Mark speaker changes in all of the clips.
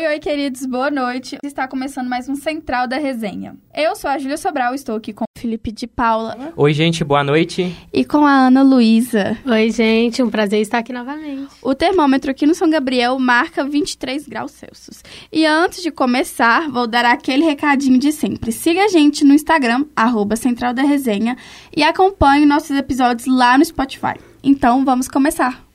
Speaker 1: Oi, oi, queridos, boa noite. Está começando mais um Central da Resenha. Eu sou a Júlia Sobral, estou aqui com o Felipe de Paula.
Speaker 2: Oi, gente, boa noite.
Speaker 1: E com a Ana Luísa.
Speaker 3: Oi, gente, um prazer estar aqui novamente.
Speaker 1: O termômetro aqui no São Gabriel marca 23 graus Celsius. E antes de começar, vou dar aquele recadinho de sempre. Siga a gente no Instagram, arroba Central da Resenha, e acompanhe nossos episódios lá no Spotify. Então, vamos começar.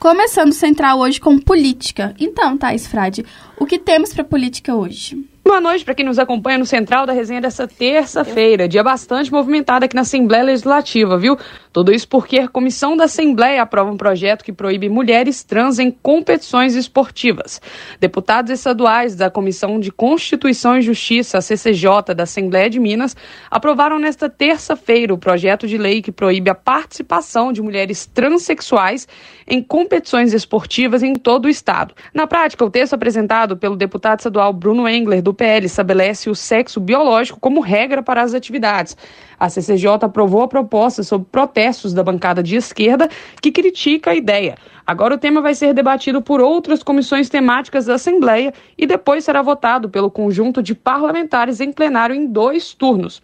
Speaker 1: Começando Central hoje com política. Então, Thais Frade, o que temos para política hoje?
Speaker 4: Boa noite para quem nos acompanha no Central da Resenha dessa terça-feira. Dia bastante movimentado aqui na Assembleia Legislativa, viu? Tudo isso porque a comissão da Assembleia aprova um projeto que proíbe mulheres trans em competições esportivas. Deputados estaduais da Comissão de Constituição e Justiça, a CCJ, da Assembleia de Minas, aprovaram nesta terça-feira o projeto de lei que proíbe a participação de mulheres transexuais em competições esportivas em todo o estado. Na prática, o texto apresentado pelo deputado estadual Bruno Engler, do PL, estabelece o sexo biológico como regra para as atividades. A CCJ aprovou a proposta sobre protestos da bancada de esquerda que critica a ideia. Agora o tema vai ser debatido por outras comissões temáticas da Assembleia e depois será votado pelo conjunto de parlamentares em plenário em dois turnos.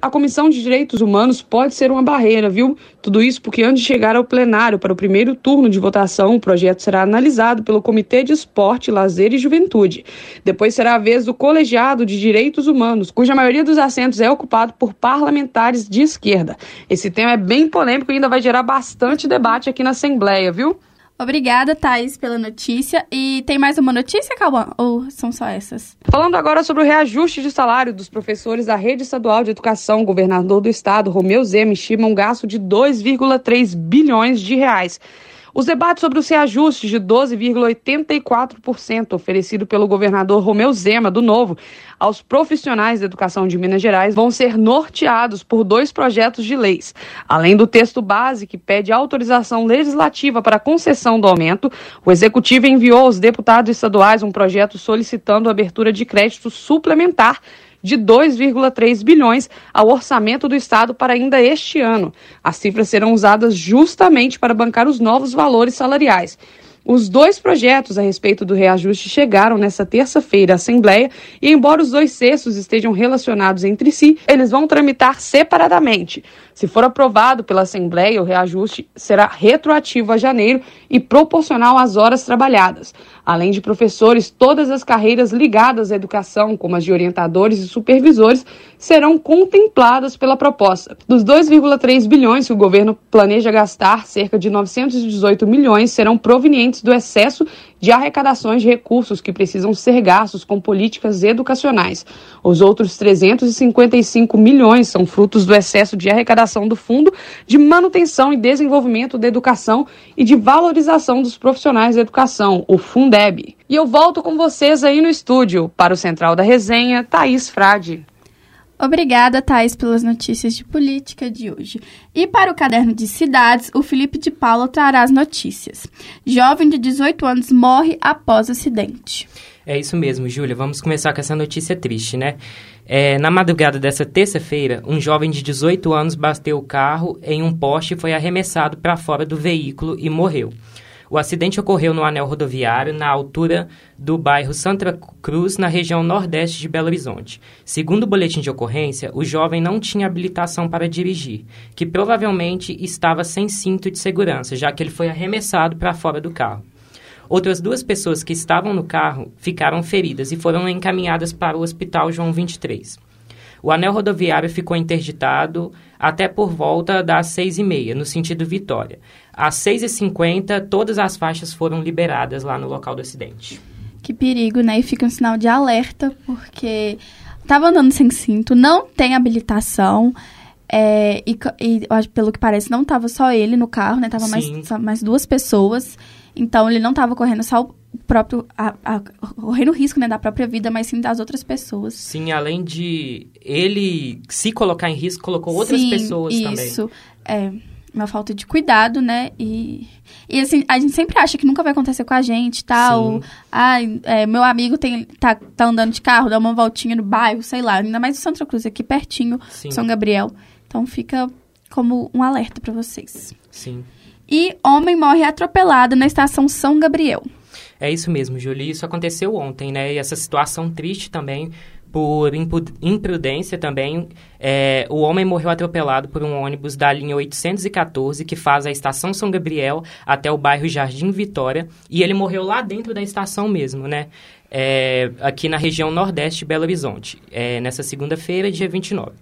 Speaker 4: A Comissão de Direitos Humanos pode ser uma barreira, viu? Tudo isso porque antes de chegar ao plenário para o primeiro turno de votação, o projeto será analisado pelo Comitê de Esporte, Lazer e Juventude. Depois será a vez do Colegiado de Direitos Humanos, cuja maioria dos assentos é ocupado por parlamentares de esquerda. Esse tema é bem polêmico e ainda vai gerar bastante debate aqui na Assembleia, viu?
Speaker 1: Obrigada, Thais, pela notícia. E tem mais uma notícia, Cauã? Ou são só essas?
Speaker 4: Falando agora sobre o reajuste de salário dos professores da Rede Estadual de Educação, o governador do estado, Romeu Zema, estima um gasto de 2,3 bilhões de reais. Os debates sobre o reajuste de 12,84% oferecido pelo governador Romeu Zema, do Novo, aos profissionais da educação de Minas Gerais vão ser norteados por dois projetos de leis. Além do texto base que pede autorização legislativa para a concessão do aumento, o Executivo enviou aos deputados estaduais um projeto solicitando abertura de crédito suplementar de 2,3 bilhões ao orçamento do Estado para ainda este ano. As cifras serão usadas justamente para bancar os novos valores salariais. Os dois projetos a respeito do reajuste chegaram nesta terça-feira à Assembleia e, embora os dois cestos estejam relacionados entre si, eles vão tramitar separadamente. Se for aprovado pela Assembleia, o reajuste será retroativo a janeiro e proporcional às horas trabalhadas. Além de professores, todas as carreiras ligadas à educação, como as de orientadores e supervisores, serão contempladas pela proposta. Dos 2,3 bilhões que o governo planeja gastar, cerca de 918 milhões serão provenientes do excesso de arrecadações de recursos que precisam ser gastos com políticas educacionais. Os outros 355 milhões são frutos do excesso de arrecadação do Fundo de Manutenção e Desenvolvimento da Educação e de Valorização dos Profissionais da Educação, o Fundeb. E eu volto com vocês aí no estúdio. Para o Central da Resenha, Thaís Frade.
Speaker 1: Obrigada, Thais, pelas notícias de política de hoje. E para o caderno de cidades, o Felipe de Paula trará as notícias. Jovem de 18 anos morre após acidente.
Speaker 2: É isso mesmo, Júlia. Vamos começar com essa notícia triste, né? É, na madrugada dessa terça-feira, um jovem de 18 anos bateu o carro em um poste e foi arremessado para fora do veículo e morreu. O acidente ocorreu no anel rodoviário, na altura do bairro Santa Cruz, na região nordeste de Belo Horizonte. Segundo o boletim de ocorrência, o jovem não tinha habilitação para dirigir, que provavelmente estava sem cinto de segurança, já que ele foi arremessado para fora do carro. Outras duas pessoas que estavam no carro ficaram feridas e foram encaminhadas para o Hospital João 23. O anel rodoviário ficou interditado até por volta das seis e meia, no sentido Vitória. Às 6h50, todas as faixas foram liberadas lá no local do acidente.
Speaker 1: Que perigo, né? E fica um sinal de alerta, porque estava andando sem cinto, não tem habilitação. É, e, e, pelo que parece, não estava só ele no carro, né? Tava mais, mais duas pessoas. Então, ele não estava correndo só o próprio... A, a, correndo risco, né? Da própria vida, mas sim das outras pessoas.
Speaker 2: Sim, além de ele se colocar em risco, colocou outras
Speaker 1: sim,
Speaker 2: pessoas
Speaker 1: isso.
Speaker 2: também.
Speaker 1: Isso, é uma falta de cuidado, né? E, e assim, a gente sempre acha que nunca vai acontecer com a gente, tal. Ah, é, meu amigo tem, tá, tá andando de carro, dá uma voltinha no bairro, sei lá. Ainda mais no Santa Cruz, aqui pertinho, Sim. São Gabriel. Então fica como um alerta para vocês.
Speaker 2: Sim.
Speaker 1: E homem morre atropelado na estação São Gabriel.
Speaker 2: É isso mesmo, Julie. Isso aconteceu ontem, né? E essa situação triste também, por imprudência também, é, o homem morreu atropelado por um ônibus da linha 814, que faz a estação São Gabriel até o bairro Jardim Vitória, e ele morreu lá dentro da estação mesmo, né? É, aqui na região nordeste de Belo Horizonte, é, nessa segunda-feira, dia 29.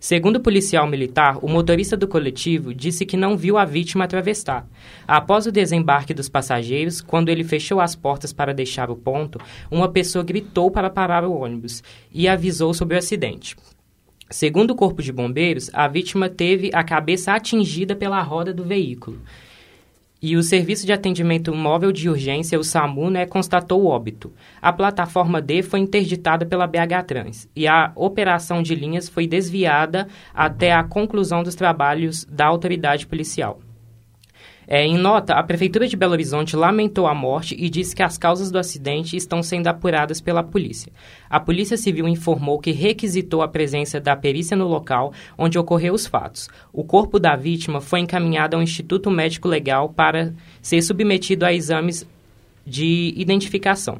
Speaker 2: Segundo o policial militar, o motorista do coletivo disse que não viu a vítima atravessar. Após o desembarque dos passageiros, quando ele fechou as portas para deixar o ponto, uma pessoa gritou para parar o ônibus e avisou sobre o acidente. Segundo o Corpo de Bombeiros, a vítima teve a cabeça atingida pela roda do veículo. E o Serviço de Atendimento Móvel de Urgência, o SAMU, né, constatou o óbito. A plataforma D foi interditada pela BH Trans e a operação de linhas foi desviada até a conclusão dos trabalhos da autoridade policial. É, em nota, a Prefeitura de Belo Horizonte lamentou a morte e disse que as causas do acidente estão sendo apuradas pela polícia. A Polícia Civil informou que requisitou a presença da perícia no local onde ocorreu os fatos. O corpo da vítima foi encaminhado ao Instituto Médico Legal para ser submetido a exames de identificação.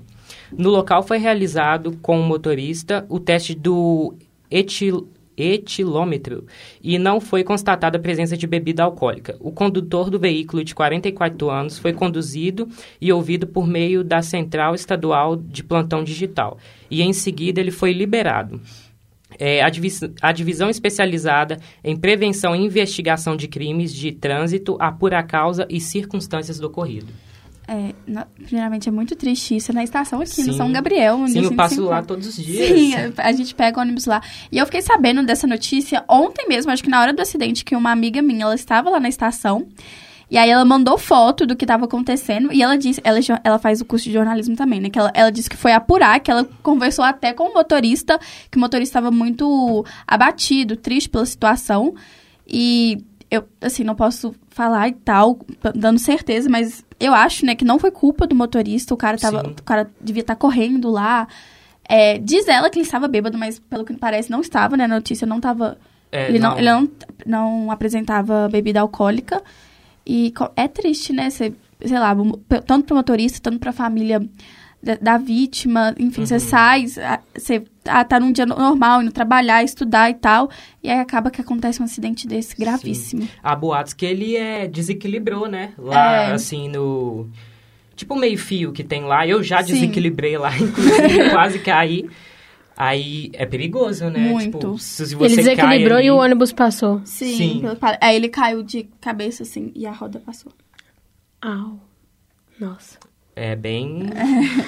Speaker 2: No local foi realizado com o motorista o teste do etil etilômetro e não foi constatada a presença de bebida alcoólica. O condutor do veículo de 44 anos foi conduzido e ouvido por meio da Central Estadual de Plantão Digital e em seguida ele foi liberado. É, a, a, divisão especializada em prevenção e investigação de crimes de trânsito apura a causa e circunstâncias do ocorrido.
Speaker 1: É, na, primeiramente, é muito triste isso. É na estação aqui, Sim. no São Gabriel.
Speaker 2: Sim, eu passo lá todos os dias.
Speaker 1: Sim, a gente pega o ônibus lá. E eu fiquei sabendo dessa notícia ontem mesmo, acho que na hora do acidente, que uma amiga minha, ela estava lá na estação. E aí ela mandou foto do que estava acontecendo e ela disse, ela, ela faz o curso de jornalismo também, né? Que ela, ela disse que foi apurar, que ela conversou até com o motorista, que o motorista estava muito abatido, triste pela situação. E eu, assim, não posso falar e tal, dando certeza, mas eu acho, né, que não foi culpa do motorista, o cara tava. Sim. O cara devia estar tá correndo lá. É, diz ela que ele estava bêbado, mas pelo que parece não estava, né? A notícia não estava. É, ele não, não, ele não, não apresentava bebida alcoólica. E é triste, né? Você, sei lá, tanto para o motorista, tanto para a família da, da, vítima. Enfim, uhum. você sai, você ah, tá num dia normal, indo trabalhar, estudar e tal. E aí acaba que acontece um acidente desse gravíssimo. Sim.
Speaker 2: Há boatos que ele é, desequilibrou, né? Lá, é. assim, no. Tipo meio fio que tem lá. Eu já Sim. desequilibrei lá, inclusive, quase caí. Aí é perigoso, né?
Speaker 1: Muito. Tipo,
Speaker 3: se você ele desequilibrou ali... e o ônibus passou.
Speaker 1: Sim. Sim. Aí ele caiu de cabeça, assim, e a roda passou.
Speaker 3: Au. Nossa.
Speaker 2: É bem.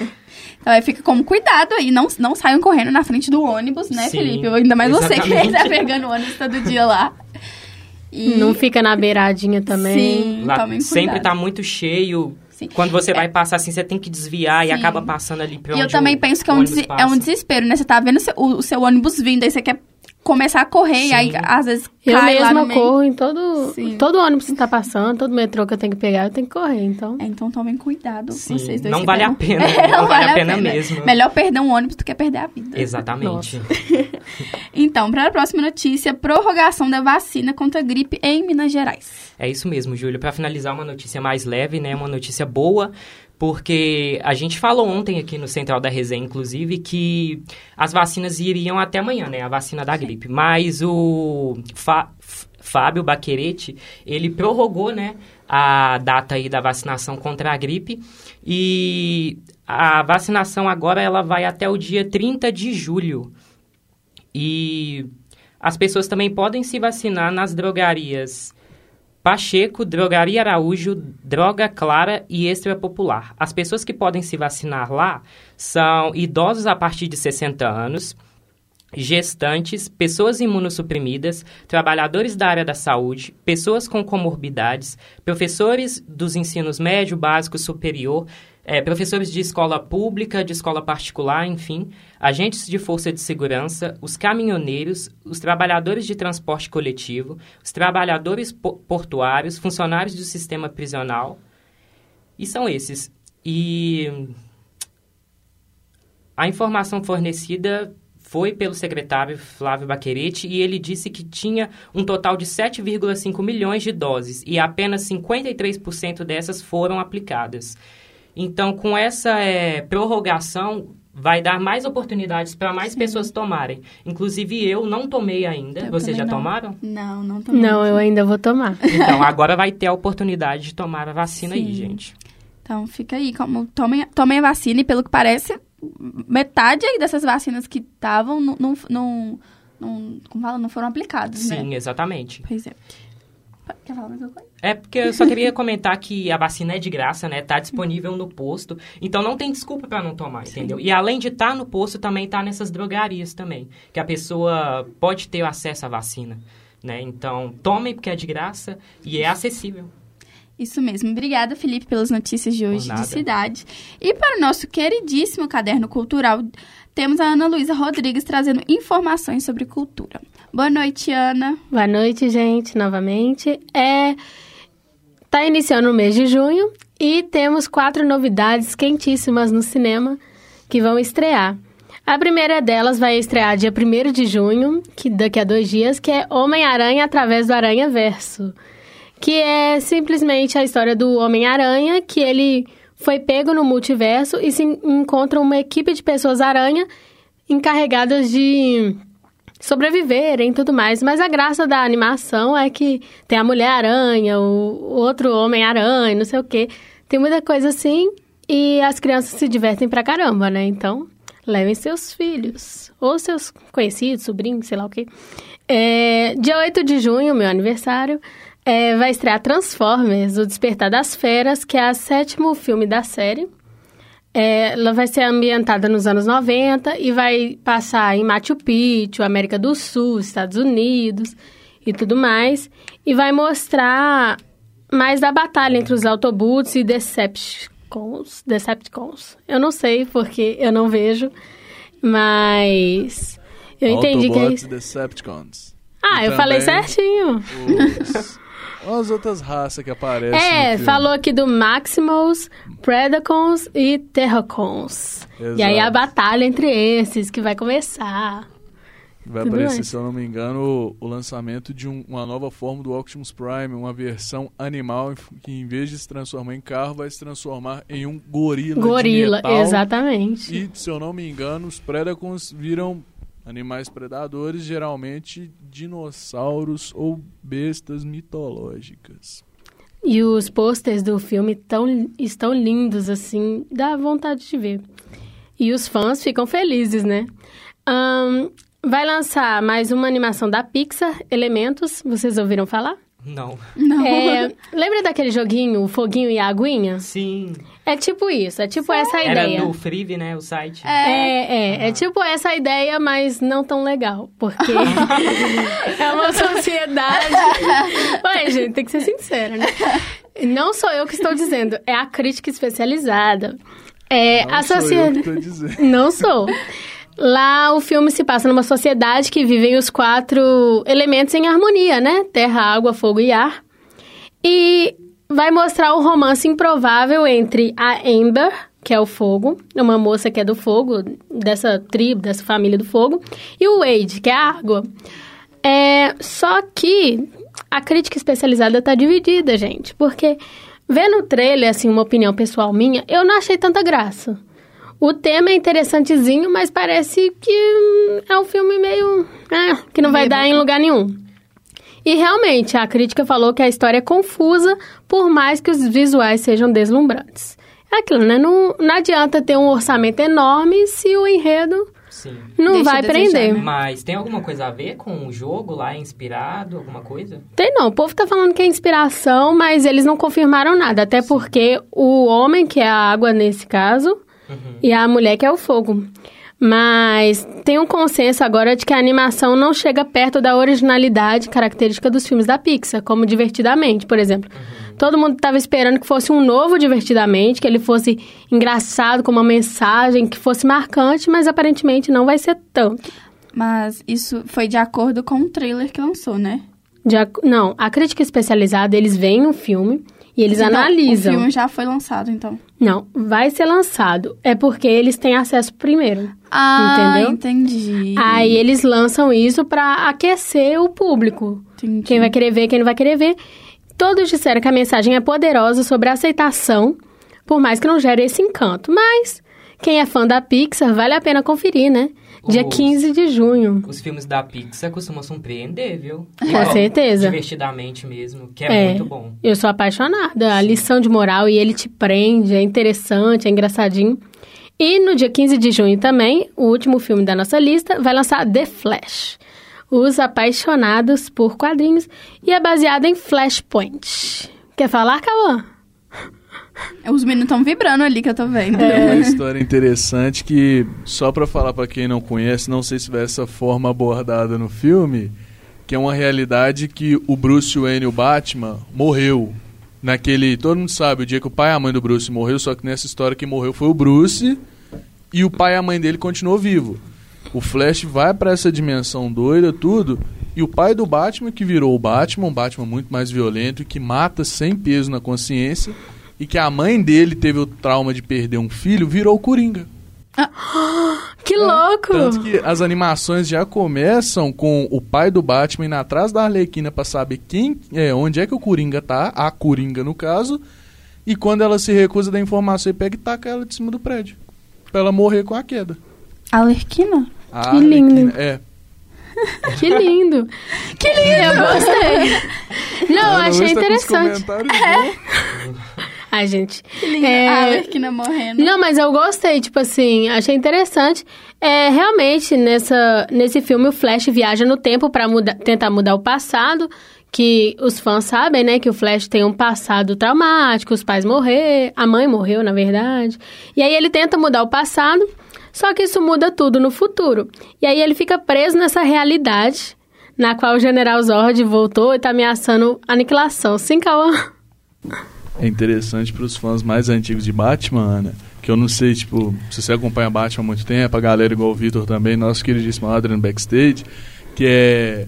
Speaker 1: então fica como cuidado aí, não, não saiam correndo na frente do ônibus, né, Sim, Felipe? Ainda mais exatamente. você que tá pegando o ônibus todo dia lá.
Speaker 3: E... Não fica na beiradinha também.
Speaker 1: Sim,
Speaker 2: lá sempre tá muito cheio. Quando você é. vai passar assim, você tem que desviar Sim. e acaba passando ali pra onde
Speaker 1: E eu também
Speaker 2: o,
Speaker 1: penso que é um, é um desespero, né? Você tá vendo o seu, o seu ônibus vindo, aí você quer começar a correr, Sim. e aí às vezes
Speaker 3: eu
Speaker 1: cai
Speaker 3: mesma
Speaker 1: lá no
Speaker 3: corro meio. em todo, todo ônibus que está passando, todo metrô que eu tenho que pegar, eu tenho que correr, então...
Speaker 1: É, então tomem cuidado,
Speaker 2: Sim.
Speaker 1: vocês dois.
Speaker 2: Não vale a pena, é, não, não, vale a pena, pena, mesmo.
Speaker 1: Melhor perder um ônibus do que perder a vida.
Speaker 2: Exatamente.
Speaker 1: então, para a próxima notícia, prorrogação da vacina contra a gripe em Minas Gerais.
Speaker 2: É isso mesmo, Júlio. Para finalizar, uma notícia mais leve, né, uma notícia boa, porque a gente falou ontem aqui no Central da Resenha, inclusive, que as vacinas iriam até amanhã, né? A vacina da gripe. Mas o Fá, Fábio Baquerete, ele prorrogou, né? A data aí da vacinação contra a gripe. E a vacinação agora ela vai até o dia 30 de julho. E as pessoas também podem se vacinar nas drogarias Pacheco, Drogaria Araújo, Droga Clara e Extra Popular. As pessoas que podem se vacinar lá são idosos a partir de 60 anos, gestantes, pessoas imunossuprimidas, trabalhadores da área da saúde, pessoas com comorbidades, professores dos ensinos médio, básico, superior, é, professores de escola pública, de escola particular, enfim, agentes de força de segurança, os caminhoneiros, os trabalhadores de transporte coletivo, os trabalhadores portuários, funcionários do sistema prisional. E são esses. E a informação fornecida foi pelo secretário Flávio Baquerete e ele disse que tinha um total de 7,5 milhões de doses e apenas 53% dessas foram aplicadas. Então, com essa é, prorrogação, vai dar mais oportunidades para mais Sim. pessoas tomarem. Inclusive, eu não tomei ainda. Eu Vocês já
Speaker 1: não.
Speaker 2: tomaram?
Speaker 1: Não, não tomei.
Speaker 3: Não, eu ainda vou tomar.
Speaker 2: Então, agora vai ter a oportunidade de tomar a vacina Sim. aí, gente.
Speaker 1: Então, fica aí. Como, tomem, tomem a vacina e, pelo que parece, metade aí dessas vacinas que estavam não, não, não, não, como fala, não foram aplicadas,
Speaker 2: Sim,
Speaker 1: né?
Speaker 2: Sim, exatamente.
Speaker 1: Pois é. Quer falar mais alguma coisa?
Speaker 2: É porque eu só queria comentar que a vacina é de graça, né? Tá disponível no posto. Então não tem desculpa para não tomar, Sim. entendeu? E além de estar tá no posto, também tá nessas drogarias também. Que a pessoa pode ter acesso à vacina. Né? Então, tomem porque é de graça e é acessível.
Speaker 1: Isso mesmo. Obrigada, Felipe, pelas notícias de hoje de cidade. E para o nosso queridíssimo caderno cultural, temos a Ana Luísa Rodrigues trazendo informações sobre cultura. Boa noite, Ana.
Speaker 3: Boa noite, gente, novamente. É tá iniciando o mês de junho e temos quatro novidades quentíssimas no cinema que vão estrear. A primeira delas vai estrear dia 1 de junho, que daqui a dois dias, que é Homem-Aranha através do Aranha Verso. Que é simplesmente a história do Homem-Aranha, que ele foi pego no multiverso e se encontra uma equipe de pessoas aranha encarregadas de sobreviverem e tudo mais. Mas a graça da animação é que tem a Mulher-Aranha, o outro Homem-Aranha, não sei o quê. Tem muita coisa assim e as crianças se divertem pra caramba, né? Então, levem seus filhos ou seus conhecidos, sobrinhos, sei lá o quê. É, dia 8 de junho, meu aniversário, é, vai estrear Transformers, O Despertar das Feras, que é o sétimo filme da série. Ela vai ser ambientada nos anos 90 e vai passar em Machu Picchu, América do Sul, Estados Unidos e tudo mais. E vai mostrar mais da batalha entre os Autobots e Decepticons. Decepticons. Eu não sei porque eu não vejo, mas eu entendi que é isso.
Speaker 5: Decepticons.
Speaker 3: Ah, e eu falei certinho.
Speaker 5: Os... as outras raças que aparecem.
Speaker 3: É, falou aqui do Maximals, Predacons e Terracons. Exato. E aí a batalha entre esses que vai começar.
Speaker 5: Vai Tudo aparecer, se eu não me engano, o, o lançamento de um, uma nova forma do Optimus Prime, uma versão animal que em vez de se transformar em carro, vai se transformar em um gorila.
Speaker 3: Gorila, exatamente.
Speaker 5: E, se eu não me engano, os Predacons viram Animais predadores, geralmente dinossauros ou bestas mitológicas.
Speaker 3: E os pôsteres do filme tão, estão lindos, assim, dá vontade de ver. E os fãs ficam felizes, né? Um, vai lançar mais uma animação da Pixar, Elementos. Vocês ouviram falar?
Speaker 2: Não.
Speaker 1: Não.
Speaker 3: É, lembra daquele joguinho, o foguinho e a aguinha?
Speaker 2: Sim.
Speaker 3: É tipo isso, é tipo essa
Speaker 2: Era
Speaker 3: ideia.
Speaker 2: Era do Frive, né, o site.
Speaker 3: É, é, é, é tipo essa ideia, mas não tão legal, porque é uma sociedade... Ué, gente, tem que ser sincera, né? Não sou eu que estou dizendo, é a crítica especializada. É,
Speaker 5: não
Speaker 3: a
Speaker 5: sociedade...
Speaker 3: Sou não sou. Lá o filme se passa numa sociedade que vivem os quatro elementos em harmonia, né? Terra, água, fogo e ar. E vai mostrar o romance improvável entre a Amber, que é o fogo, uma moça que é do fogo, dessa tribo, dessa família do fogo, e o Wade, que é a água. É, só que a crítica especializada tá dividida, gente, porque vendo o trailer, assim, uma opinião pessoal minha, eu não achei tanta graça. O tema é interessantezinho, mas parece que é um filme meio. É, que não vai dar em lugar nenhum. E realmente, a crítica falou que a história é confusa, por mais que os visuais sejam deslumbrantes. É aquilo, né? Não, não adianta ter um orçamento enorme se o enredo Sim. não Deixa vai prender. Né?
Speaker 2: Mas tem alguma coisa a ver com o jogo lá? É inspirado? Alguma coisa?
Speaker 3: Tem não. O povo tá falando que é inspiração, mas eles não confirmaram nada. Até Sim. porque o homem, que é a água nesse caso, Uhum. E a mulher que é o fogo. Mas tem um consenso agora de que a animação não chega perto da originalidade característica dos filmes da Pixar, como Divertidamente, por exemplo. Uhum. Todo mundo estava esperando que fosse um novo Divertidamente, que ele fosse engraçado, com uma mensagem, que fosse marcante, mas aparentemente não vai ser tanto.
Speaker 1: Mas isso foi de acordo com o trailer que lançou, né?
Speaker 3: Ac... Não, a crítica especializada, eles veem o filme e eles
Speaker 1: então,
Speaker 3: analisam.
Speaker 1: O filme já foi lançado, então?
Speaker 3: Não, vai ser lançado. É porque eles têm acesso primeiro.
Speaker 1: Ah,
Speaker 3: entendeu?
Speaker 1: entendi.
Speaker 3: Aí eles lançam isso pra aquecer o público.
Speaker 1: Entendi.
Speaker 3: Quem vai querer ver, quem não vai querer ver. Todos disseram que a mensagem é poderosa sobre a aceitação, por mais que não gere esse encanto. Mas quem é fã da Pixar, vale a pena conferir, né? Dia
Speaker 2: Os-
Speaker 3: 15 de junho.
Speaker 2: Os filmes da Pixar costumam surpreender, viu?
Speaker 3: Com certeza.
Speaker 2: Divertidamente mesmo, que é, muito bom.
Speaker 3: Eu sou apaixonada. A lição de moral e ele te prende, é interessante, é engraçadinho. E no dia 15 de junho também, o último filme da nossa lista vai lançar The Flash. Os apaixonados por quadrinhos e é baseado em Flashpoint. Quer falar, Cauã?
Speaker 1: Os meninos estão vibrando ali que eu tô vendo.
Speaker 5: É uma história interessante que, só pra falar pra quem não conhece, não sei se vai essa forma abordada no filme, que é uma realidade que o Bruce Wayne, o Batman, morreu. Naquele. Todo mundo sabe, o dia que o pai e a mãe do Bruce morreu, só que nessa história que morreu foi o Bruce e o pai e a mãe dele continuou vivo. O Flash vai pra essa dimensão doida, tudo, e o pai do Batman, que virou o Batman, um Batman muito mais violento e que mata sem peso na consciência, e que a mãe dele teve o trauma de perder um filho, virou o Coringa.
Speaker 3: Que louco!
Speaker 5: Tanto que as animações já começam com o pai do Batman indo atrás da Arlequina pra saber quem é, onde é que o Coringa tá, a Coringa no caso, e quando ela se recusa da informação, ele pega e taca ela de cima do prédio. Pra ela morrer com a queda.
Speaker 1: Alerquina?
Speaker 5: A
Speaker 3: Que lindo.
Speaker 5: Arlequina- É.
Speaker 3: Que lindo! que lindo! Eu gostei! Não, eu achei interessante.
Speaker 5: bons.
Speaker 3: Ai, gente.
Speaker 1: Que linda.
Speaker 3: É,
Speaker 1: A Alerquina morrendo.
Speaker 3: Não, mas eu gostei, tipo assim, achei interessante. É, realmente, nessa, nesse filme, o Flash viaja no tempo pra muda, tentar mudar o passado. Que os fãs sabem, né? Que o Flash tem um passado traumático, os pais morreram, a mãe morreu, na verdade. E aí ele tenta mudar o passado, só que isso muda tudo no futuro. E aí ele fica preso nessa realidade, na qual o General Zord voltou e tá ameaçando aniquilação. Sim, Cauã?
Speaker 5: É interessante pros fãs mais antigos de Batman, Ana, que eu não sei, tipo, se você acompanha Batman há muito tempo, a galera igual o Vitor também, nosso queridíssimo Adrian Backstage, que é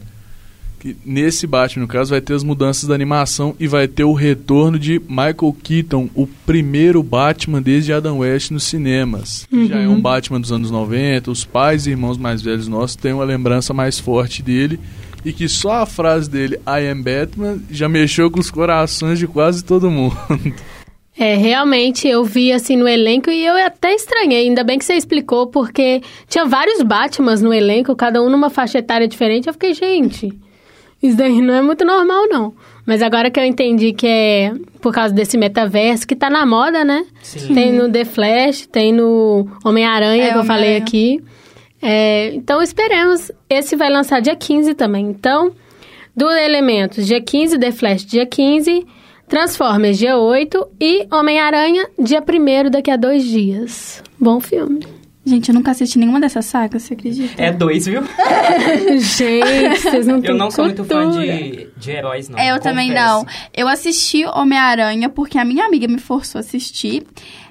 Speaker 5: que nesse Batman, no caso, vai ter as mudanças da animação e vai ter o retorno de Michael Keaton, o primeiro Batman desde Adam West nos cinemas. que Já é um Batman dos anos 90, os pais e irmãos mais velhos nossos têm uma lembrança mais forte dele e que só a frase dele, I am Batman, já mexeu com os corações de quase todo mundo.
Speaker 3: É, realmente eu vi assim no elenco e eu até estranhei, ainda bem que você explicou, porque tinha vários Batmans no elenco, cada um numa faixa etária diferente. Eu fiquei, gente, isso daí não é muito normal, não. Mas agora que eu entendi que é por causa desse metaverso, que tá na moda, né?
Speaker 2: Sim.
Speaker 3: Tem no The Flash, tem no Homem-Aranha,
Speaker 1: É,
Speaker 3: que eu falei
Speaker 1: Homem-Aranha.
Speaker 3: aqui. É, então esperemos. Esse vai lançar dia 15 também. Então, do Elementos, dia 15, The Flash, dia 15, Transformers, dia 8 e Homem-Aranha, dia 1 daqui a dois dias. Bom filme.
Speaker 1: Gente, eu nunca assisti nenhuma dessas sagas, você acredita?
Speaker 2: É dois, viu?
Speaker 3: Gente, vocês não têm
Speaker 2: Eu não sou muito fã
Speaker 3: cultura.
Speaker 2: de, de heróis, não.
Speaker 1: É, eu também
Speaker 2: confesso.
Speaker 1: não. Eu assisti Homem-Aranha porque a minha amiga me forçou a assistir.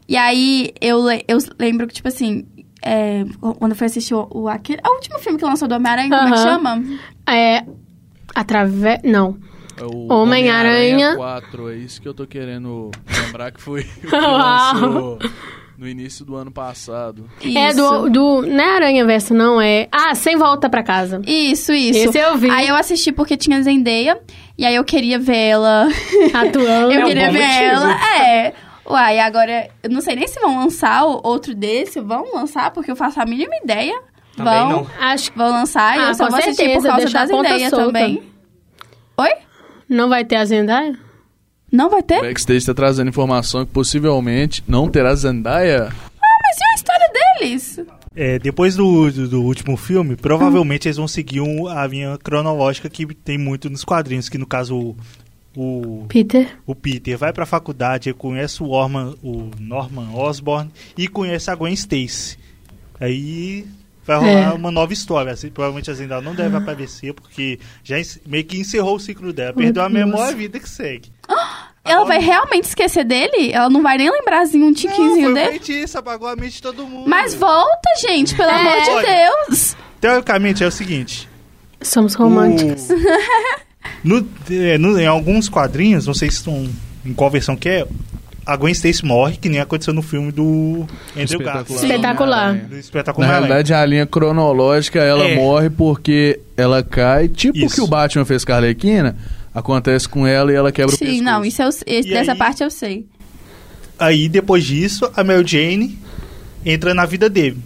Speaker 1: E aí eu, eu lembro que, tipo assim, é, quando eu fui assistir o, o, aquele, o último filme que lançou do Homem-Aranha, como é que chama?
Speaker 3: É. Através. Não.
Speaker 5: É o
Speaker 3: Homem-Aranha.
Speaker 5: 4, é isso que eu tô querendo lembrar que foi o que lançou no início do ano passado.
Speaker 3: É
Speaker 1: Isso.
Speaker 3: do, do. Não é Aranha Verso, não. É. Ah, Sem Volta pra Casa.
Speaker 1: Isso, isso.
Speaker 3: Esse eu vi.
Speaker 1: Aí eu assisti porque tinha Zendaya. E aí eu queria ver ela.
Speaker 3: Atuando.
Speaker 1: eu
Speaker 2: um
Speaker 1: queria
Speaker 2: bom
Speaker 1: ver
Speaker 2: motivo.
Speaker 1: ela. É. Uai, agora, eu não sei nem se vão lançar o- outro desse. Vão lançar, porque eu faço a mínima ideia.
Speaker 2: Também
Speaker 1: vão,
Speaker 2: não.
Speaker 3: Acho que
Speaker 1: vão lançar e
Speaker 3: Ah,
Speaker 1: eu só vou assistir por
Speaker 3: certeza,
Speaker 1: causa
Speaker 3: deixar
Speaker 1: da
Speaker 3: a ponta
Speaker 1: Zendaya
Speaker 3: solta.
Speaker 1: também. Oi?
Speaker 3: não vai ter a Zendaya?
Speaker 1: Não vai ter?
Speaker 5: Backstage tá trazendo informação que possivelmente não terá Zendaya.
Speaker 1: Mas e a história deles?
Speaker 6: É, depois do, do, do último filme, provavelmente eles vão seguir um- a linha cronológica que tem muito nos quadrinhos, que no caso o,
Speaker 3: Peter?
Speaker 6: o Peter vai pra faculdade, ele conhece o, Orman, o Norman Osborn e conhece a Gwen Stacy. Aí vai rolar
Speaker 3: É.
Speaker 6: uma nova história. Assim, provavelmente a Zendaya não deve aparecer, porque já meio que encerrou o ciclo dela. Perdeu a
Speaker 3: Deus.
Speaker 6: memória, a vida que segue.
Speaker 1: Ela
Speaker 6: Agora-
Speaker 1: vai realmente esquecer dele? Ela não vai nem lembrarzinho um
Speaker 6: Não,
Speaker 1: tiquinzinho
Speaker 6: foi o
Speaker 1: dele?
Speaker 6: feitiço, apagou a mente de todo mundo.
Speaker 1: Mas volta, gente, pelo
Speaker 3: É.
Speaker 1: amor de
Speaker 6: Olha.
Speaker 1: Deus.
Speaker 6: Teoricamente é o seguinte,
Speaker 3: Somos românticos.
Speaker 6: O- no- é, no- em alguns quadrinhos, não sei se estão em qual versão que é, a Gwen Stacy morre, que nem aconteceu no filme do Andrew Garfield.
Speaker 3: Espetacular.
Speaker 6: Do Espetacular.
Speaker 5: Na realidade, a linha cronológica, ela
Speaker 6: É.
Speaker 5: morre porque ela cai, tipo o
Speaker 6: Isso.
Speaker 5: que o Batman fez com a Arlequina, acontece com ela e ela quebra o
Speaker 1: Sim,
Speaker 5: pescoço.
Speaker 1: não, isso eu, esse,
Speaker 6: E
Speaker 1: dessa
Speaker 6: aí-
Speaker 1: parte eu sei.
Speaker 6: Aí, depois disso, a Mary Jane entra na vida dele.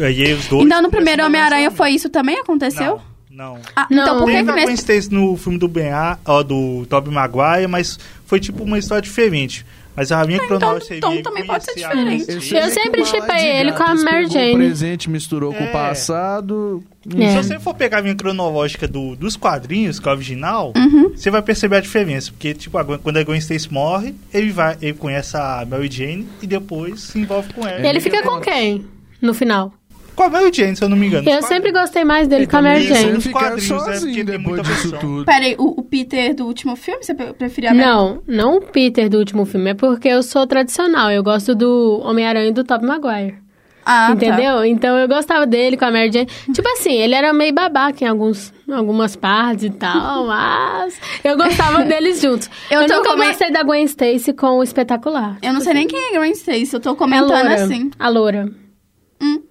Speaker 6: Aí os dois...
Speaker 1: Então no primeiro Homem-Aranha foi isso também? Aconteceu?
Speaker 6: Não, não.
Speaker 1: Ah,
Speaker 3: Não,
Speaker 1: então por que que
Speaker 6: a Gwen. Stacy no filme do Ben A, ó, do Tobey Maguire, mas foi tipo uma história diferente. Mas a minha
Speaker 1: então-
Speaker 6: cronológica
Speaker 1: então também pode ser
Speaker 6: a
Speaker 1: diferente.
Speaker 3: Eu sempre chipei ele com a Mary Jane.
Speaker 5: O presente misturou com o
Speaker 6: É.
Speaker 5: passado.
Speaker 3: É.
Speaker 6: Se você for pegar a minha cronológica do, dos quadrinhos, que é o original,
Speaker 1: Uhum.
Speaker 6: você vai perceber a diferença. Porque, tipo, a quando a Gwen Stacy morre, ele, vai, ele conhece a Mary Jane e depois se envolve com ela.
Speaker 3: E ele fica com quem no final?
Speaker 6: Com a Mary Jane, se eu não me engano.
Speaker 3: Eu sempre gostei mais dele com a Mary Jane.
Speaker 6: Nos
Speaker 5: Fica
Speaker 6: quadrinhos, é,
Speaker 5: sozinho depois disso tudo.
Speaker 1: Peraí, o, o Peter do último filme, você pre- preferia a Mary-
Speaker 3: Não, não o Peter do último filme. É porque eu sou tradicional. Eu gosto do Homem-Aranha e do Tobey Maguire.
Speaker 1: Ah, tá.
Speaker 3: entendeu? Então eu gostava dele com a Mary Jane. Tipo assim, ele era meio babaca em alguns, algumas partes e tal, mas eu gostava deles juntos.
Speaker 1: Eu
Speaker 3: Eu,
Speaker 1: tô
Speaker 3: nunca
Speaker 1: come-
Speaker 3: gostei da Gwen Stacy com o espetacular.
Speaker 1: Eu não sei nem quem é Gwen Stacy, eu tô
Speaker 3: É
Speaker 1: comentando
Speaker 3: loura.
Speaker 1: assim.
Speaker 3: A loura.
Speaker 1: Hum.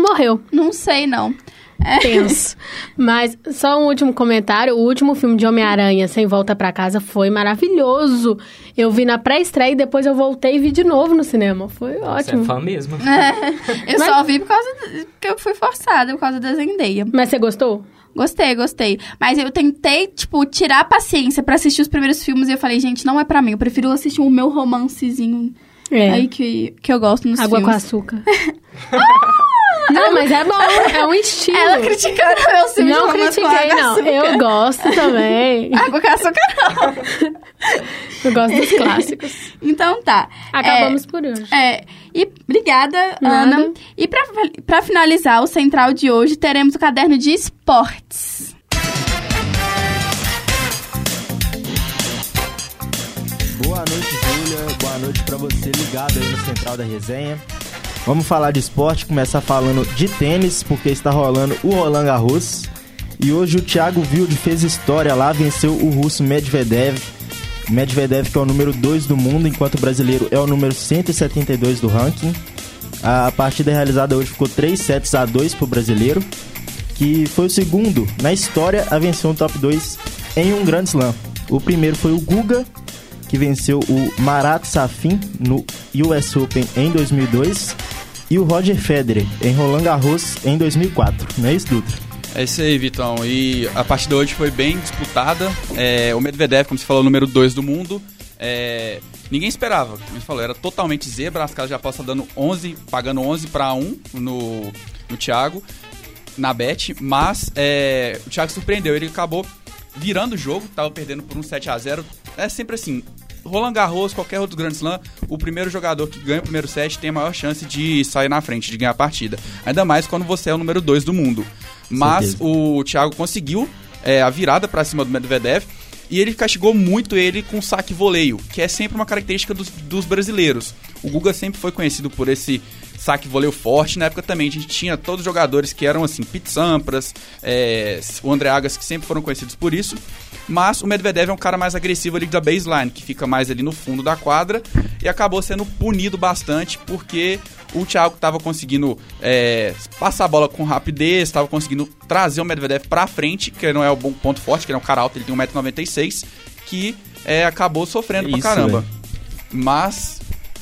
Speaker 3: Morreu.
Speaker 1: Não sei, não. É.
Speaker 3: Tenso. Mas só um último comentário. O último filme de Homem-Aranha, Sem Volta pra Casa, foi maravilhoso. Eu vi na pré-estreia e depois eu voltei e vi de novo no cinema. Foi
Speaker 2: Você é
Speaker 3: ótimo.
Speaker 2: fã mesmo.
Speaker 1: É, eu
Speaker 3: Mas-
Speaker 1: só vi por causa de- que eu fui forçada, por causa da Zendaya.
Speaker 3: Mas você gostou?
Speaker 1: Gostei, gostei. Mas eu tentei, tipo, tirar a paciência pra assistir os primeiros filmes e eu falei, gente, não é pra mim. Eu prefiro assistir o meu romancezinho
Speaker 3: É.
Speaker 1: aí que, que eu gosto nos
Speaker 3: Água com
Speaker 1: filmes.
Speaker 3: açúcar. não, mas é bom. É um estilo.
Speaker 1: Ela criticando meus filmes
Speaker 3: Não
Speaker 1: com
Speaker 3: critiquei, não. Eu gosto também.
Speaker 1: Água com açúcar não.
Speaker 3: Eu gosto dos clássicos.
Speaker 1: Então tá.
Speaker 3: Acabamos por hoje.
Speaker 1: É, e obrigada,
Speaker 3: Nada.
Speaker 1: Ana. E pra, pra finalizar o central de hoje, teremos o caderno de esportes.
Speaker 7: Boa noite, Júlia. Boa noite pra você ligado aí no Central da Resenha. Vamos falar de esporte, começar falando de tênis, porque está rolando o Roland Garros. E hoje o Thiago Wilde fez história lá, venceu o russo Medvedev. Medvedev que é o número 2 do mundo, enquanto o brasileiro é o número 172 do ranking. A partida realizada hoje ficou 3 sets a 2 pro brasileiro, que foi o segundo na história a vencer um top 2 em um Grand Slam. O primeiro foi o Guga, que venceu o Marat Safin no US Open em 2002 e o Roger Federer em Roland Garros em 2004. Não é isso, Dutra?
Speaker 8: É isso aí, Vitão. E a partida hoje foi bem disputada. É, o Medvedev, como você falou, número 2 do mundo. É, ninguém esperava, como você falou, era totalmente zebra. As casas já apostam dando 11, pagando 11 para 1 no, no Thiago, na bet. Mas é, o Thiago surpreendeu, ele acabou virando o jogo, tava perdendo por um 7 a 0 É sempre assim. Roland Garros, qualquer outro Grand Slam, o primeiro jogador que ganha o primeiro set tem a maior chance de sair na frente, de ganhar a partida. Ainda mais quando você é o número 2 do mundo. Mas
Speaker 7: Certeza.
Speaker 8: o Thiago conseguiu é, a virada pra cima do Medvedev e ele castigou muito ele com saque voleio, que é sempre uma característica dos, dos brasileiros. O Guga sempre foi conhecido por esse saque voleio forte. Na época também a gente tinha todos os jogadores que eram assim, Pete Sampras, é, o André Agas, que sempre foram conhecidos por isso. Mas o Medvedev é um cara mais agressivo ali da baseline, que fica mais ali no fundo da quadra e acabou sendo punido bastante porque o Thiago estava conseguindo é, passar a bola com rapidez, estava conseguindo trazer o Medvedev pra frente, que não é o bom ponto forte, que ele é um cara alto, ele tem 1,96m, que é, acabou sofrendo
Speaker 7: Isso,
Speaker 8: pra caramba.
Speaker 7: velho.
Speaker 8: Mas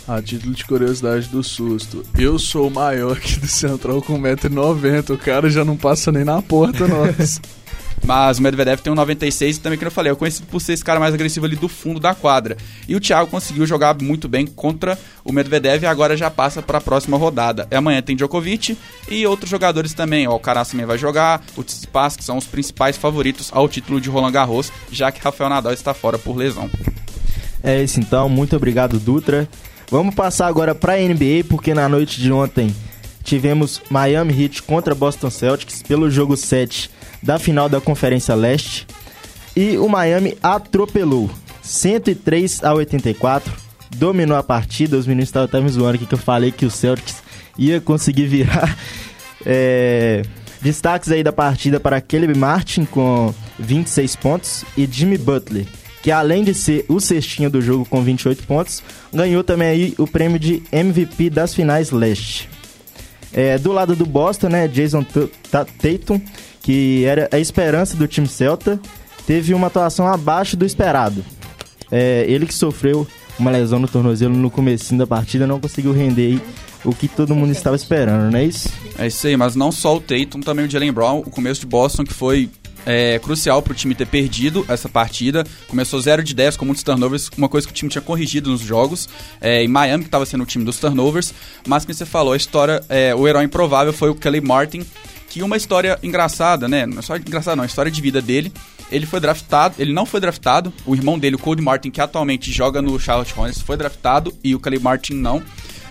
Speaker 5: A título de curiosidade do susto, eu sou o maior aqui do Central com 1,90m. O cara já não passa nem na porta, nossa.
Speaker 8: Mas o Medvedev tem um 96 e também, que eu falei, é conhecido por ser esse cara mais agressivo ali do fundo da quadra. E o Thiago conseguiu jogar muito bem contra o Medvedev e agora já passa para a próxima rodada. E amanhã tem Djokovic e outros jogadores também. Ó, o Caras também vai jogar, o Tsitsipas, que são os principais favoritos ao título de Roland Garros, já que Rafael Nadal está fora por lesão.
Speaker 7: É isso então, muito obrigado, Dutra. Vamos passar agora para a NBA, porque na noite de ontem tivemos Miami Heat contra Boston Celtics pelo jogo 7 da final da Conferência Leste. E o Miami atropelou 103 a 84, dominou a partida. Os meninos estavam me zoando aqui que eu falei que o Celtics ia conseguir virar. É, Destaques aí da partida para Caleb Martin com 26 pontos e Jimmy Butler, que além de ser o cestinho do jogo com 28 pontos, ganhou também aí o prêmio de MVP das finais leste. É, do lado do Boston, né, Jason Tatum, que era a esperança do time Celta, teve uma atuação abaixo do esperado. É, ele que sofreu uma lesão no tornozelo no começo da partida, não conseguiu render o que todo mundo estava esperando, não é isso?
Speaker 8: É isso aí, mas não só o Tatum, também o Jalen Brown, o começo de Boston que foi é, crucial para o time ter perdido essa partida. Começou 0 de 10 com muitos turnovers, uma coisa que o time tinha corrigido nos jogos. É, em Miami, que estava sendo o time dos turnovers. Mas, como você falou, a história, é, o herói improvável foi o Kelly Martin, que uma história engraçada, né? Não é só engraçada, não, a história de vida dele. Ele foi draftado, ele não foi draftado. O irmão dele, o Cody Martin, que atualmente joga no Charlotte Hornets, foi draftado e o Kelly Martin não.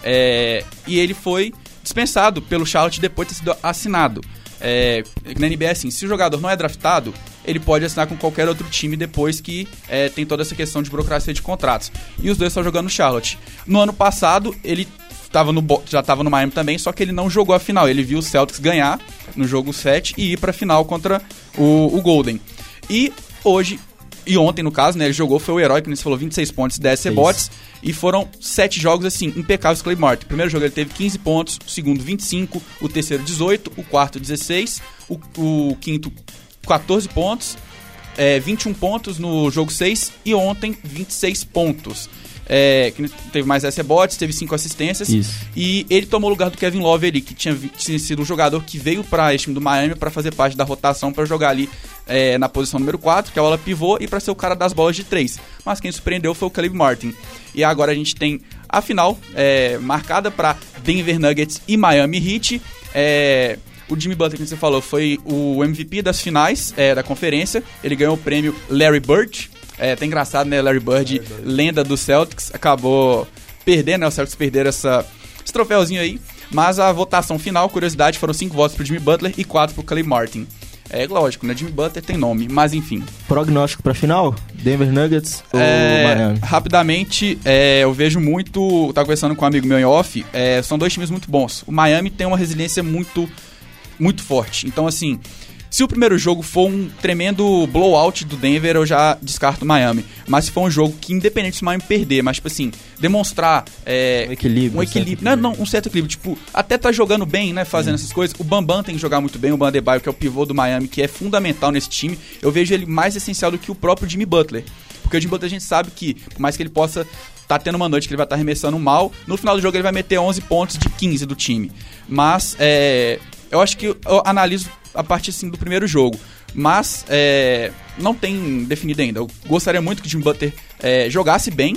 Speaker 8: É, e ele foi dispensado pelo Charlotte depois de ter sido assinado. É, na NBA, assim, se o jogador não é draftado, ele pode assinar com qualquer outro time depois que é, tem toda essa questão de burocracia de contratos. E os dois estão jogando no Charlotte. No ano passado, ele tava no, já estava no Miami também, só que ele não jogou a final. Ele viu o Celtics ganhar no jogo 7 e ir para a final contra o, o Golden. E hoje, e ontem no caso, né, ele jogou, foi o herói, que você falou, 26 pontos, 10 rebotes. E foram sete jogos, assim, impecáveis Clay Martin. O primeiro jogo ele teve 15 pontos, o segundo 25, o terceiro 18, o quarto 16, o, o quinto 14 pontos, é, 21 pontos no jogo 6 e ontem 26 pontos. É, que teve mais rebotes, teve cinco assistências. Isso. E ele tomou o lugar do Kevin Love ali, que tinha, tinha sido um jogador que veio para esse time do Miami para fazer parte da rotação para jogar ali é, na posição número 4, que é a bola pivô, e para ser o cara das bolas de 3. Mas quem surpreendeu foi o Caleb Martin. E agora a gente tem a final é, marcada para Denver Nuggets e Miami Heat. É, o Jimmy Butler, que você falou, foi o MVP das finais é, da conferência. Ele ganhou o prêmio Larry Bird. É até engraçado, né? Larry Bird, Larry Bird. lenda do Celtics, acabou perdendo, né? Os Celtics perderam essa, esse troféuzinho aí. Mas a votação final, curiosidade, foram cinco votos pro Jimmy Butler e quatro pro Clay Martin. É lógico, né? Jimmy Butler tem nome, mas enfim.
Speaker 7: Prognóstico pra final? Denver Nuggets ou
Speaker 8: é,
Speaker 7: Miami?
Speaker 8: Rapidamente, é, eu vejo muito. Tá conversando com um amigo meu em off. É, são dois times muito bons. O Miami tem uma resiliência muito, muito forte. Então, assim. Se o primeiro jogo for um tremendo blowout do Denver, eu já descarto o Miami. Mas se for um jogo que, independente se o Miami perder, mas, tipo assim, demonstrar. É,
Speaker 7: um equilíbrio.
Speaker 8: Um equilíbrio. Não, não, um certo equilíbrio. Tipo, até tá jogando bem, né? Fazendo essas coisas. O Bambam tem que jogar muito bem. O Bandebaio, que é o pivô do Miami, que é fundamental nesse time. Eu vejo ele mais essencial do que o próprio Jimmy Butler. Porque o Jimmy Butler a gente sabe que, por mais que ele possa tá tendo uma noite que ele vai estar tá arremessando mal, no final do jogo ele vai meter 11 pontos de 15 do time. Mas, é, eu acho que eu analiso a partir assim, do primeiro jogo. Mas é, não tem definido ainda. Eu gostaria muito que o Jimmy Butler é, jogasse bem.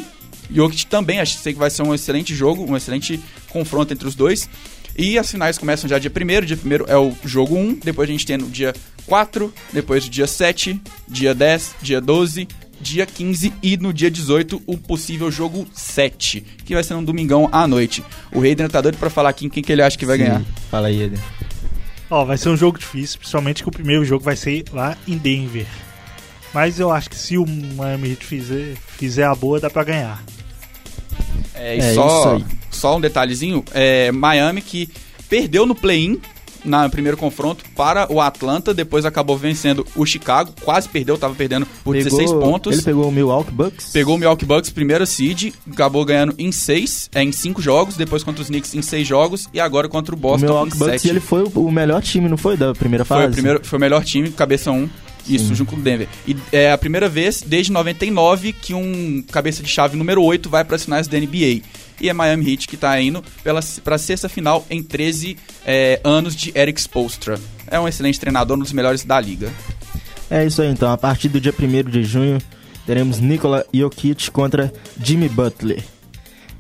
Speaker 8: Jokic também, acho que vai ser um excelente jogo, um excelente confronto entre os dois. E as finais começam já dia 1 dia 1 é o jogo 1, depois a gente tem no dia 4, depois o dia 7, dia 10, dia 12, dia 15 e no dia 18 o possível jogo 7, que vai ser um domingão à noite. O Hayden tá doido pra falar aqui quem que ele acha que vai Sim. ganhar.
Speaker 7: Fala aí, Hayden.
Speaker 6: Ó, vai ser um jogo difícil, principalmente que o primeiro jogo vai ser lá em Denver. Mas eu acho que se o Miami Heat fizer, fizer a boa, dá pra ganhar.
Speaker 8: É, e é só, só um detalhezinho, é, Miami que perdeu no play-in no primeiro confronto para o Atlanta, depois acabou vencendo o Chicago, quase perdeu, estava perdendo por pegou, 16 pontos.
Speaker 7: Ele pegou o Milwaukee Bucks?
Speaker 8: Pegou o Milwaukee Bucks, primeira seed, acabou ganhando em 6, é, em 5 jogos, depois contra os Knicks em 6 jogos e agora contra o Boston o Milwaukee em Bucks,
Speaker 7: ele foi o melhor time, não foi, da primeira fase?
Speaker 8: Foi o, primeiro, foi o melhor time, cabeça 1. Isso, Sim. junto com o Denver. E é a primeira vez desde 99 que um cabeça de chave número 8 vai para as finais da NBA e é Miami Heat que está indo para a sexta final em 13 é, anos de Eric Spoelstra. É um excelente treinador, um dos melhores da liga.
Speaker 7: É isso aí então, a partir do dia 1 de junho teremos Nikola Jokic contra Jimmy Butler.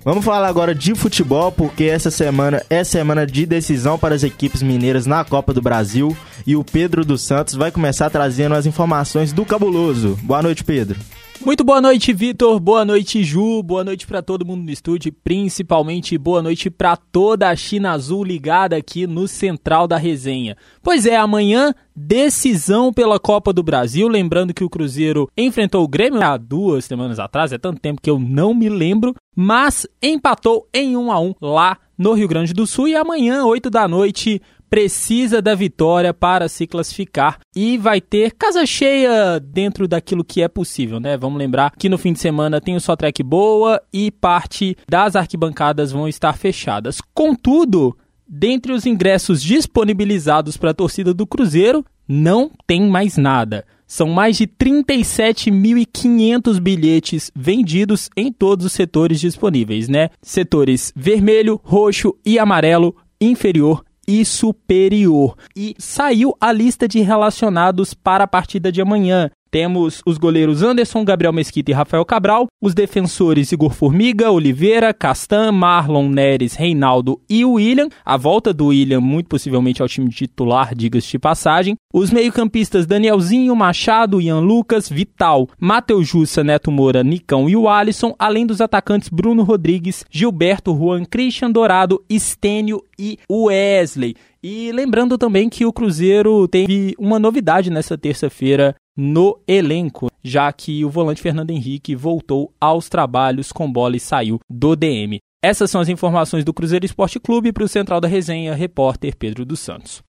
Speaker 7: Vamos falar agora de futebol, porque essa semana é semana de decisão para as equipes mineiras na Copa do Brasil e o Pedro dos Santos vai começar trazendo as informações do cabuloso. Boa noite, Pedro.
Speaker 9: Muito boa noite, Vitor. Boa noite, Ju. Boa noite para todo mundo no estúdio, principalmente boa noite para toda a China Azul ligada aqui no Central da Resenha. Pois é, amanhã decisão pela Copa do Brasil. Lembrando que o Cruzeiro enfrentou o Grêmio há duas semanas atrás, é tanto tempo que eu não me lembro, mas empatou em 1 a 1 lá no Rio Grande do Sul e amanhã, 8 da noite, precisa da vitória para se classificar e vai ter casa cheia dentro daquilo que é possível, né? Vamos lembrar que no fim de semana tem o Só Trek Boa e parte das arquibancadas vão estar fechadas. Contudo, dentre os ingressos disponibilizados para a torcida do Cruzeiro, não tem mais nada. São mais de 37.500 bilhetes vendidos em todos os setores disponíveis, né? Setores vermelho, roxo e amarelo, inferior e superior. E saiu a lista de relacionados para a partida de amanhã. Temos os goleiros Anderson, Gabriel Mesquita e Rafael Cabral, os defensores Igor Formiga, Oliveira, Castan, Marlon, Neres, Reinaldo e William. A volta do William, muito possivelmente ao time titular, diga-se de passagem. Os meio-campistas Danielzinho, Machado, Ian Lucas, Vital, Matheus Jussa, Neto Moura, Nicão e o Alisson, além dos atacantes Bruno Rodrigues, Gilberto, Juan, Christian Dourado, Estênio e Wesley. E lembrando também que o Cruzeiro teve uma novidade nessa terça-feira no elenco, já que o volante Fernando Henrique voltou aos trabalhos com bola e saiu do DM. Essas são as informações do Cruzeiro Esporte Clube para o Central da Resenha, repórter Pedro dos Santos.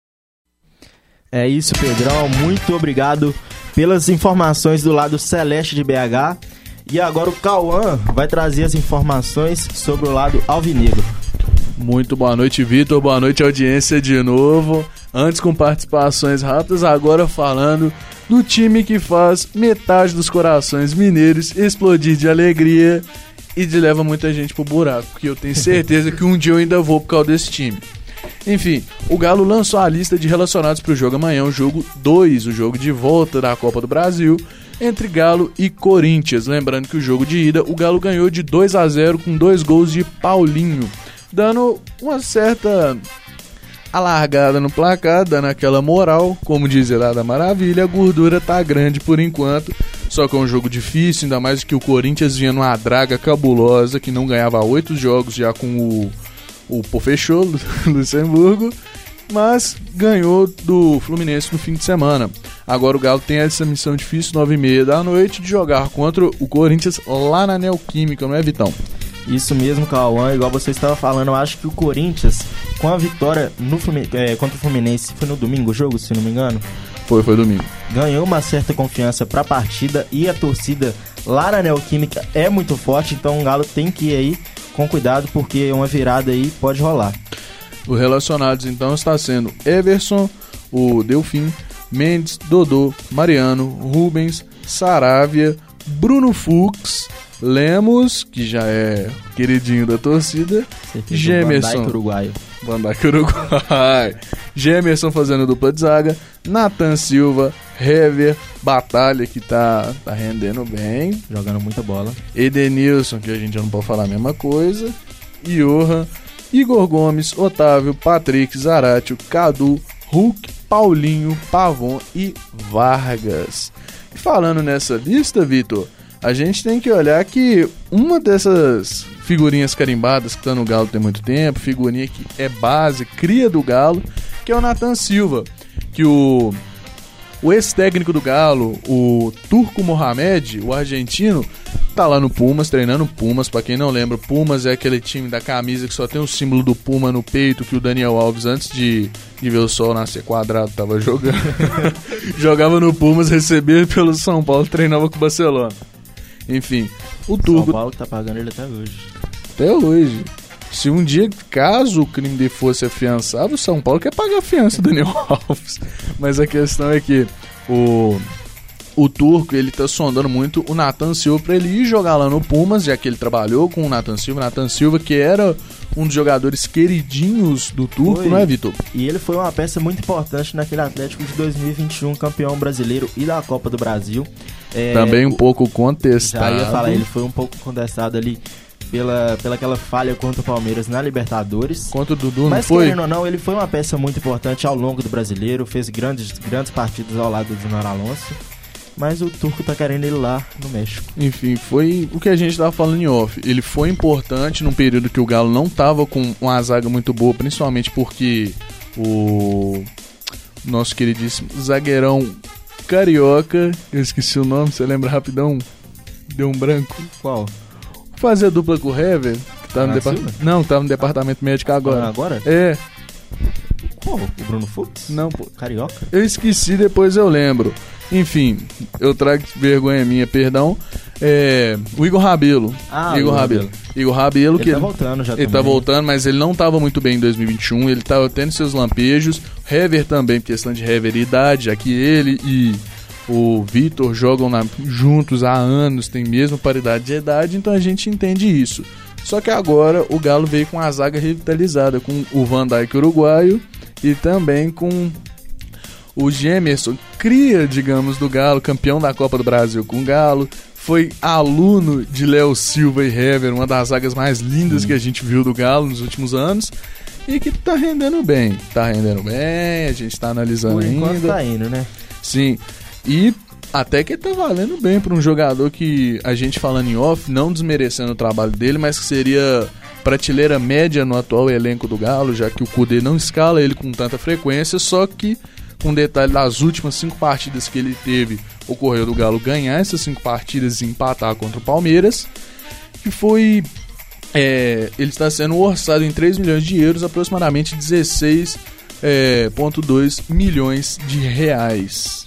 Speaker 7: É isso, Pedrão. Muito obrigado pelas informações do lado celeste de BH. E agora o Cauã vai trazer as informações sobre o lado alvinegro.
Speaker 5: Muito boa noite, Vitor. Boa noite, audiência de novo. Antes com participações rápidas, agora falando do time que faz metade dos corações mineiros explodir de alegria e de leva muita gente pro buraco, porque eu tenho certeza que um dia eu ainda vou por causa desse time. Enfim, o Galo lançou a lista de relacionados para o jogo amanhã, o jogo 2, o jogo de volta da Copa do Brasil, entre Galo e Corinthians. Lembrando que o jogo de ida, o Galo ganhou de 2 a 0 com dois gols de Paulinho, dando uma certa alargada no placar, dando aquela moral, como diz lá da Maravilha, a gordura tá grande por enquanto. Só que é um jogo difícil, ainda mais que o Corinthians vinha numa draga cabulosa, que não ganhava oito jogos já com o, o Pofechou, Luxemburgo, mas ganhou do Fluminense no fim de semana. Agora o Galo tem essa missão difícil, nove e meia da noite, de jogar contra o Corinthians lá na Neoquímica, não é, Vitão?
Speaker 7: Isso mesmo, Cauã, igual você estava falando, eu acho que o Corinthians, com a vitória no é, contra o Fluminense, foi no domingo o jogo, se não me engano?
Speaker 5: Foi, foi domingo.
Speaker 7: Ganhou uma certa confiança para a partida e a torcida lá na Neoquímica é muito forte, então o Galo tem que ir aí com cuidado porque uma virada aí pode rolar.
Speaker 5: O relacionados então está sendo Everson, o Delfim, Mendes, Dodô, Mariano, Rubens, Saravia, Bruno Fux, Lemos, que já é queridinho da torcida. Gemerson.
Speaker 7: Uruguaio.
Speaker 5: Bandaica Uruguai. Gemerson fazendo dupla de zaga. Nathan Silva, Hever, Batalha, que tá, tá rendendo bem.
Speaker 7: Jogando muita bola.
Speaker 5: Edenilson, que a gente já não pode falar a mesma coisa. Johan, Igor Gomes, Otávio, Patrick, Zaratio, Cadu, Hulk, Paulinho, Pavon e Vargas. E falando nessa lista, Vitor, a gente tem que olhar que uma dessas figurinhas carimbadas que tá no Galo tem muito tempo, figurinha que é base, cria do Galo, que é o Nathan Silva, que o o ex-técnico do Galo, o Turco Mohamed, o argentino, tá lá no Pumas, treinando Pumas. Para quem não lembra, Pumas é aquele time da camisa que só tem o símbolo do Puma no peito que o Daniel Alves, antes de, de ver o sol nascer quadrado, tava jogando. Jogava no Pumas, recebia pelo São Paulo, treinava com o Barcelona. Enfim, o Turco.
Speaker 7: São Paulo tá pagando ele até hoje.
Speaker 5: Até hoje. Se um dia, caso o crime de fosse afiançado, o São Paulo quer pagar a fiança do Daniel Alves. Mas a questão é que o, o Turco, ele tá sondando muito o Nathan Silva pra ele ir jogar lá no Pumas, já que ele trabalhou com o Nathan Silva. Nathan Silva, que era um dos jogadores queridinhos do Turco, foi. não é, Vitor?
Speaker 7: E ele foi uma peça muito importante naquele Atlético de 2021, campeão brasileiro e da Copa do Brasil.
Speaker 5: É, Também um pouco contestado.
Speaker 7: Já ia falar, ele foi um pouco contestado ali pela, pela aquela falha contra o Palmeiras na Libertadores.
Speaker 5: Contra o Dudu,
Speaker 7: Mas,
Speaker 5: não foi?
Speaker 7: querendo ou não, ele foi uma peça muito importante ao longo do brasileiro, fez grandes, grandes partidas ao lado do Junior Alonso. Mas o Turco tá querendo ele lá no México.
Speaker 5: Enfim, foi o que a gente tava falando em off. Ele foi importante num período que o Galo não tava com uma zaga muito boa, principalmente porque o nosso queridíssimo zagueirão carioca, eu esqueci o nome, você lembra rapidão? Deu um branco.
Speaker 7: Qual?
Speaker 5: Fazer dupla com o Hever, que tá no departamento. Não, tá no departamento médico agora.
Speaker 7: Ah, agora?
Speaker 5: É.
Speaker 7: pô? O Bruno Fux?
Speaker 5: Não, pô.
Speaker 7: Carioca?
Speaker 5: Eu esqueci, depois eu lembro. Enfim, eu trago vergonha minha, perdão. É, o Igor Rabelo.
Speaker 7: Ah,
Speaker 5: Igor Rabelo. Igor Rabelo,
Speaker 7: Ele
Speaker 5: que
Speaker 7: tá voltando já
Speaker 5: ele
Speaker 7: também.
Speaker 5: tá voltando, mas ele não tava muito bem em 2021. Ele tava tendo seus lampejos. Hever também, questão de Hever e idade, já que ele e o Vitor jogam na- juntos há anos, tem mesmo paridade de idade, então a gente entende isso. Só que agora o Galo veio com a zaga revitalizada, com o Van Dijk uruguaio e também com o Gemerson, cria, digamos, do Galo, campeão da Copa do Brasil com o Galo. Foi aluno de Léo Silva e Hever, uma das zagas mais lindas que a gente viu do Galo nos últimos anos. E que tá rendendo bem. Tá rendendo bem, a gente tá analisando
Speaker 7: Por enquanto
Speaker 5: ainda.
Speaker 7: tá indo, né?
Speaker 5: Sim. E até que tá valendo bem para um jogador que a gente falando em off, não desmerecendo o trabalho dele, mas que seria prateleira média no atual elenco do Galo, já que o Kudê não escala ele com tanta frequência, só que com detalhe das últimas cinco partidas que ele teve, ocorreu do Galo ganhar essas cinco partidas e empatar contra o Palmeiras, que foi é, ele está sendo orçado em 3 milhões de euros, aproximadamente 16,2 milhões de reais.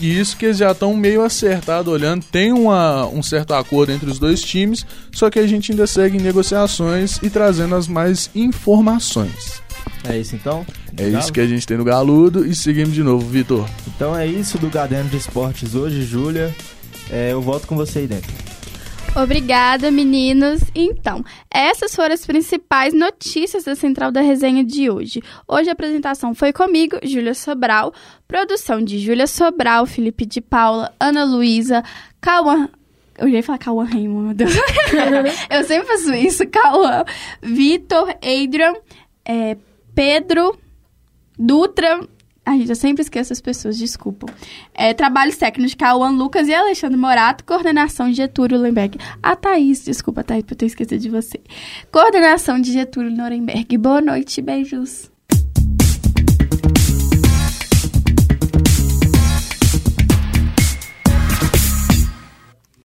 Speaker 5: E isso que eles já estão meio acertado olhando. Tem uma, um certo acordo entre os dois times, só que a gente ainda segue em negociações e trazendo as mais informações.
Speaker 7: É isso então?
Speaker 5: É isso que a gente tem no Galudo e seguimos de novo, Vitor.
Speaker 7: Então é isso do Gaderno de Esportes hoje, Júlia. É, eu volto com você aí dentro.
Speaker 1: Obrigada, meninos. Então, essas foram as principais notícias da Central da Resenha de hoje. Hoje a apresentação foi comigo, Júlia Sobral, produção de Júlia Sobral, Felipe de Paula, Ana Luísa, Cauã. Eu já ia falar Cauã Raymond, meu Deus. Eu sempre faço isso. Cauã, Vitor, Adrian, é, Pedro, Dutra. Ai, gente, sempre esqueço as pessoas, desculpa. É, trabalhos técnicos Cauã Lucas e Alexandre Morato. Coordenação de Getúlio Lemberg. A Thaís, desculpa, Thaís, por ter esquecido de você. Coordenação de Getúlio Nuremberg. Boa noite, beijos.